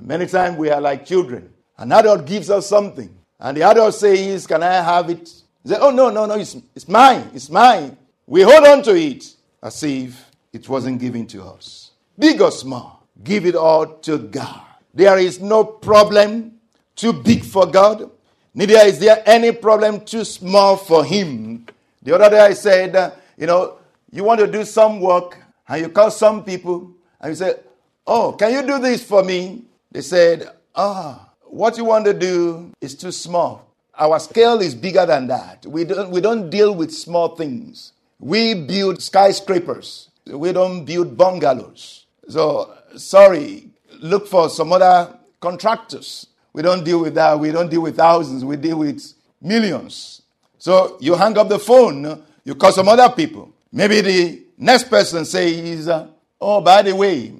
Many times we are like children. An adult gives us something, and the adult says, Can I have it? He says, Oh, no, no, no, it's, it's mine, it's mine. We hold on to it as if it wasn't given to us. Big or small, give it all to God. There is no problem too big for God, neither is there any problem too small for Him. The other day I said, uh, You know, you want to do some work, and you call some people, and you say, Oh, can you do this for me? They said, Ah, what you want to do is too small. Our scale is bigger than that. We don't, we don't deal with small things. We build skyscrapers. We don't build bungalows. So, sorry, look for some other contractors. We don't deal with that. We don't deal with thousands. We deal with millions. So, you hang up the phone, you call some other people. Maybe the next person says, Oh, by the way,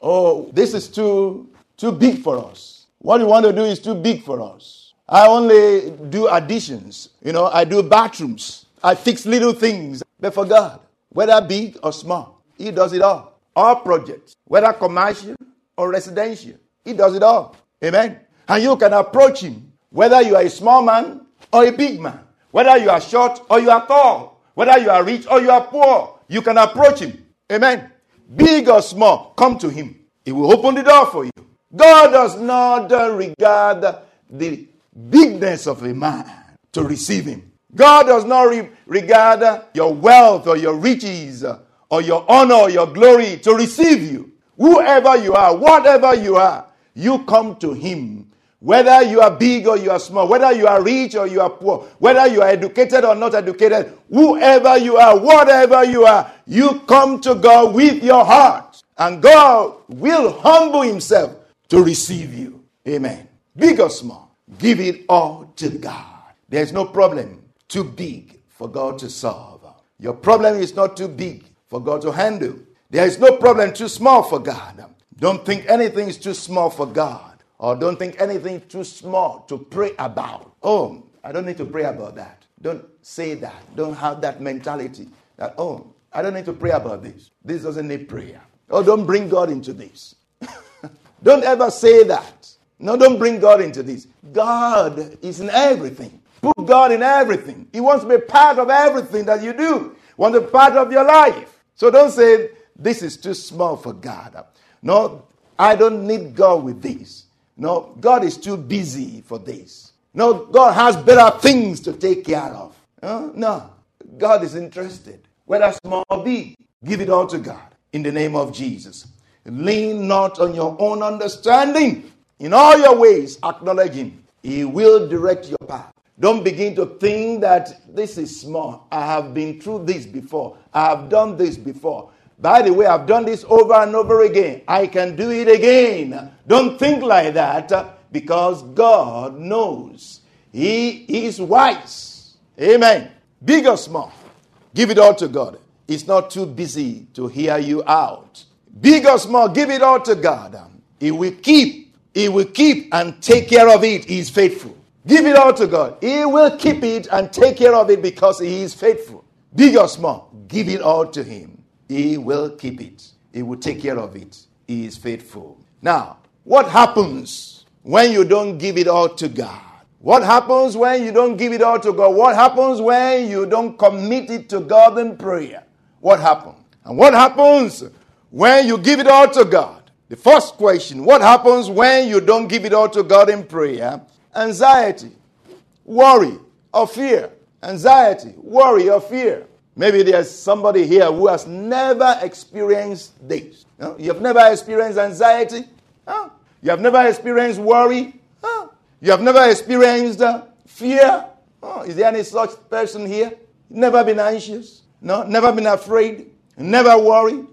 oh, this is too too big for us. What you want to do is too big for us. I only do additions. You know, I do bathrooms. I fix little things. But for God, whether big or small, He does it all. All projects, whether commercial or residential, He does it all. Amen. And you can approach Him, whether you are a small man or a big man, whether you are short or you are tall, whether you are rich or you are poor, you can approach Him. Amen. Big or small, come to Him. He will open the door for you. God does not uh, regard the bigness of a man to receive him. God does not re- regard uh, your wealth or your riches uh, or your honor or your glory to receive you. Whoever you are, whatever you are, you come to him. Whether you are big or you are small, whether you are rich or you are poor, whether you are educated or not educated, whoever you are, whatever you are, you come to God with your heart. And God will humble himself to receive you. Amen. Big or small, give it all to God. There's no problem too big for God to solve. Your problem is not too big for God to handle. There is no problem too small for God. Don't think anything is too small for God, or don't think anything too small to pray about. Oh, I don't need to pray about that. Don't say that. Don't have that mentality that, oh, I don't need to pray about this. This doesn't need prayer. Oh, don't bring God into this. Don't ever say that. No, don't bring God into this. God is in everything. Put God in everything. He wants to be part of everything that you do. Want to be part of your life. So don't say this is too small for God. No, I don't need God with this. No, God is too busy for this. No, God has better things to take care of. No, no. God is interested. Whether small or big, give it all to God in the name of Jesus. Lean not on your own understanding. In all your ways, acknowledge Him. He will direct your path. Don't begin to think that this is small. I have been through this before. I have done this before. By the way, I've done this over and over again. I can do it again. Don't think like that uh, because God knows. He is wise. Amen. Big or small, give it all to God. He's not too busy to hear you out. Big or small, give it all to God. Um, he will keep, He will keep and take care of it. He is faithful. Give it all to God. He will keep it and take care of it because He is faithful. Big or small, give it all to Him. He will keep it. He will take care of it. He is faithful. Now, what happens when you don't give it all to God? What happens when you don't give it all to God? What happens when you don't commit it to God in prayer? What happens? And what happens when you give it all to God? The first question what happens when you don't give it all to God in prayer? Anxiety, worry, or fear. Anxiety, worry, or fear. Maybe there's somebody here who has never experienced this. You, have never experienced anxiety. You have never experienced worry. You have never experienced uh, fear. Is there any such person here? Never been anxious? No, never been afraid? Never worried?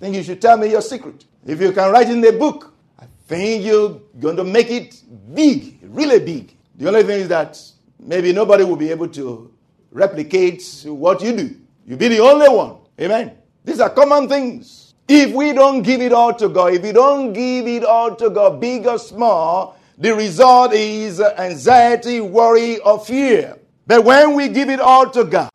Then you should tell me your secret. If you can write in the book, I think you're going to make it big, really big. The only thing is that maybe nobody will be able to replicate what you do. You'll be the only one. Amen. These are common things. If we don't give it all to God, if we don't give it all to God, big or small, the result is anxiety, worry, or fear. But when we give it all to God,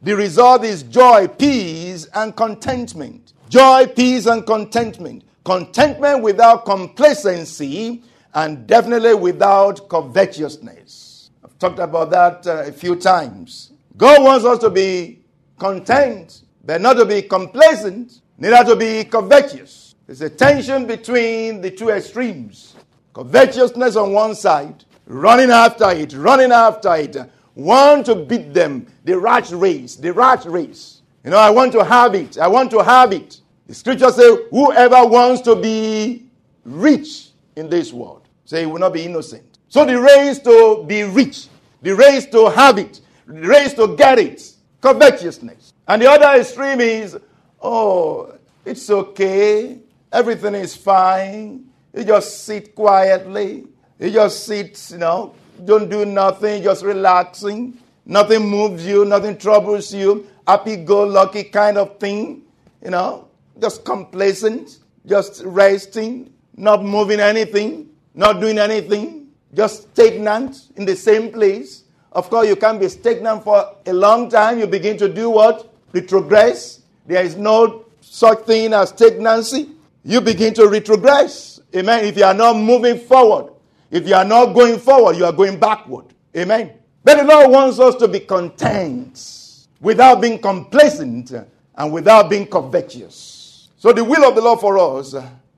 the result is joy, peace, and contentment. Joy, peace, and contentment. Contentment without complacency, and definitely without covetousness. I've talked about that uh, a few times. God wants us to be content, but not to be complacent, neither to be covetous. There's a tension between the two extremes. Covetousness on one side, running after it, running after it, want to beat them, the rat race, the rat race. You know, I want to have it, I want to have it. The scripture says, whoever wants to be rich in this world, say, he will not be innocent. So the race to be rich, the race to have it, the race to get it, covetousness. And the other extreme is, oh, it's okay, everything is fine. You just sit quietly. You just sit, you know, don't do nothing, just relaxing. Nothing moves you, nothing troubles you. Happy go lucky kind of thing, you know, just complacent, just resting, not moving anything, not doing anything, just stagnant in the same place. Of course, you can't be stagnant for a long time. You begin to do what? Retrogress. There is no such thing as stagnancy. You begin to retrogress. Amen. If you are not moving forward, if you are not going forward, you are going backward. Amen. But the Lord wants us to be content without being complacent and without being covetous. So the will of the Lord for us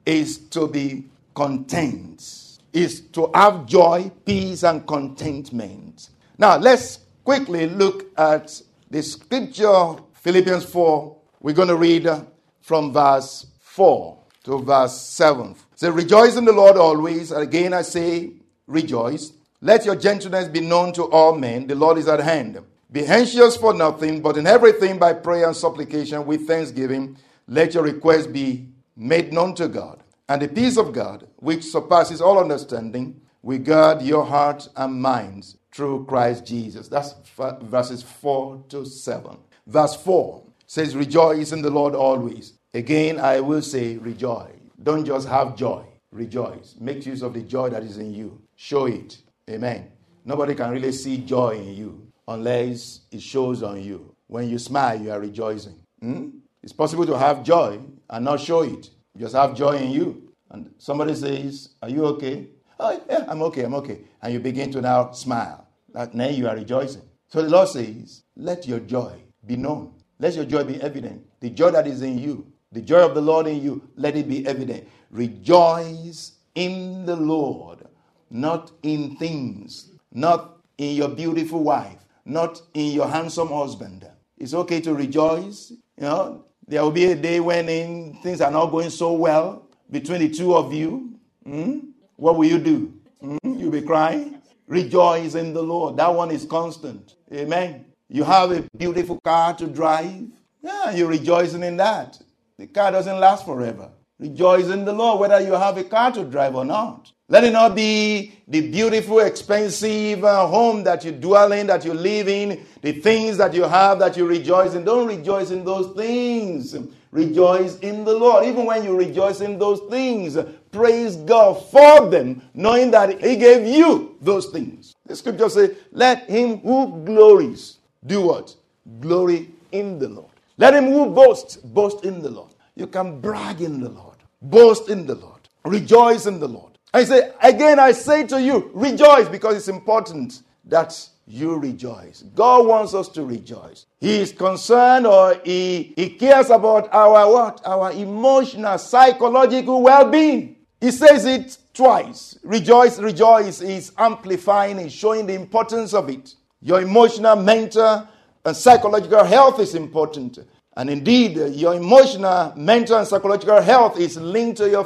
is to be content, is to have joy, peace, and contentment. Now let's quickly look at the scripture, Philippians 4. We're going to read uh, from verse 4 to verse 7. Say, rejoice in the Lord always. Again, I say, rejoice. Let your gentleness be known to all men. The Lord is at hand. Be anxious for nothing, but in everything by prayer and supplication with thanksgiving, let your requests be made known to God. And the peace of God, which surpasses all understanding, will guard your heart and minds through Christ Jesus. That's verses 4 to 7. Verse 4 says, Rejoice in the Lord always. Again, I will say, Rejoice. Don't just have joy, rejoice. Make use of the joy that is in you. Show it. Amen. Nobody can really see joy in you unless it shows on you. When you smile, you are rejoicing. Hmm? It's possible to have joy and not show it. just have joy in you. And somebody says, Are you okay? Oh, yeah, I'm okay, I'm okay. And you begin to now smile. That now you are rejoicing. So the Lord says, Let your joy be known. Let your joy be evident. The joy that is in you the joy of the Lord in you, let it be evident. Rejoice in the Lord, not in things, not in your beautiful wife, not in your handsome husband. It's okay to rejoice. You know, there will be a day when in, things are not going so well between the two of you. Hmm? What will you do? Hmm? You'll be crying. Rejoice in the Lord. That one is constant. Amen. You have a beautiful car to drive. Yeah, you're rejoicing in that. The car doesn't last forever. Rejoice in the Lord whether you have a car to drive or not. Let it not be the beautiful, expensive uh, home that you dwell in, that you live in, the things that you have that you rejoice in. Don't rejoice in those things. Rejoice in the Lord. Even when you rejoice in those things, praise God for them, knowing that He gave you those things. The scripture says, Let him who glories do what? Glory in the Lord. Let him who boasts boast in the Lord. You can brag in the Lord, boast in the Lord, rejoice in the Lord. I say, again, I say to you, rejoice because it's important that you rejoice. God wants us to rejoice. He is concerned or he, he cares about our what? Our emotional, psychological well being. He says it twice. Rejoice, rejoice is amplifying and showing the importance of it. Your emotional, mental, and psychological health is important. And indeed, your emotional, mental, and psychological health is linked to your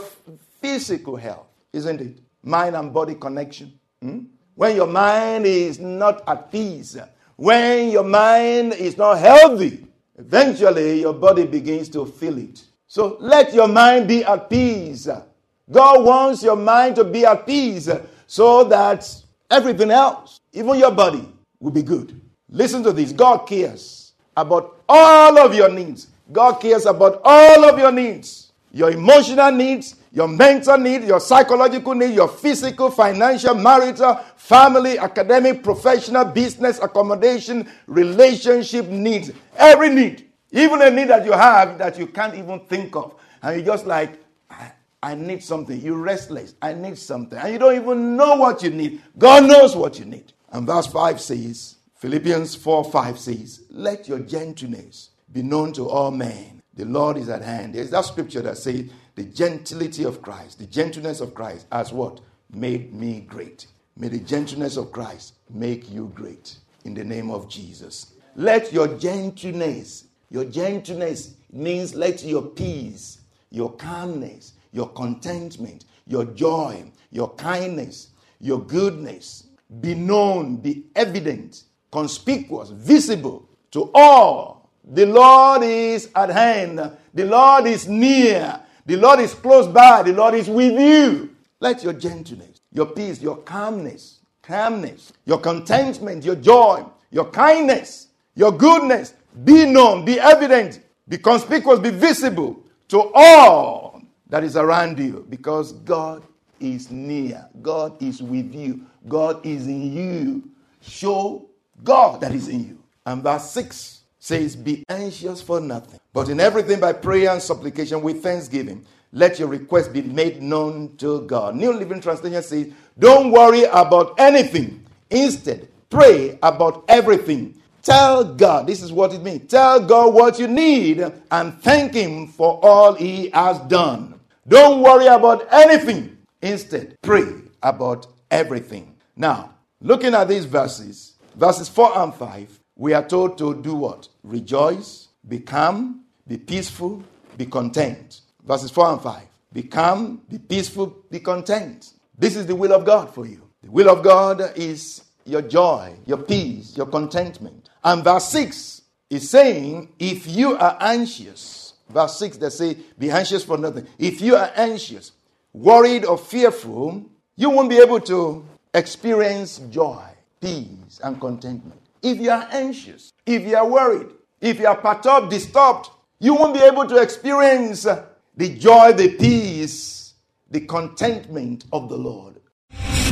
physical health, isn't it? Mind and body connection. Hmm? When your mind is not at peace, when your mind is not healthy, eventually your body begins to feel it. So let your mind be at peace. God wants your mind to be at peace so that everything else, even your body, will be good. Listen to this God cares about all of your needs. God cares about all of your needs your emotional needs, your mental needs, your psychological needs, your physical, financial, marital, family, academic, professional, business, accommodation, relationship needs. Every need. Even a need that you have that you can't even think of. And you're just like, I, I need something. You're restless. I need something. And you don't even know what you need. God knows what you need. And verse 5 says, Philippians 4 5 says, Let your gentleness be known to all men. The Lord is at hand. There's that scripture that says, The gentility of Christ, the gentleness of Christ, has what? Made me great. May the gentleness of Christ make you great. In the name of Jesus. Let your gentleness, your gentleness means let your peace, your calmness, your contentment, your joy, your kindness, your goodness be known, be evident conspicuous, visible to all. The Lord is at hand. The Lord is near. The Lord is close by. The Lord is with you. Let your gentleness, your peace, your calmness, calmness, your contentment, your joy, your kindness, your goodness be known, be evident, be conspicuous, be visible to all that is around you because God is near. God is with you. God is in you. Show God that is in you. And verse 6 says, Be anxious for nothing, but in everything by prayer and supplication with thanksgiving. Let your request be made known to God. New Living Translation says, Don't worry about anything. Instead, pray about everything. Tell God, this is what it means. Tell God what you need and thank Him for all He has done. Don't worry about anything. Instead, pray about everything. Now, looking at these verses, verses 4 and 5, we are told to do what? Rejoice, be calm, be peaceful, be content. Verses 4 and 5. Be calm, be peaceful, be content. This is the will of God for you. The will of God is your joy, your peace, your contentment. And verse 6 is saying, if you are anxious, verse 6 they say, be anxious for nothing. If you are anxious, worried, or fearful, you won't be able to experience joy peace and contentment. If you are anxious, if you are worried, if you are perturbed, disturbed, you won't be able to experience the joy, the peace, the contentment of the Lord.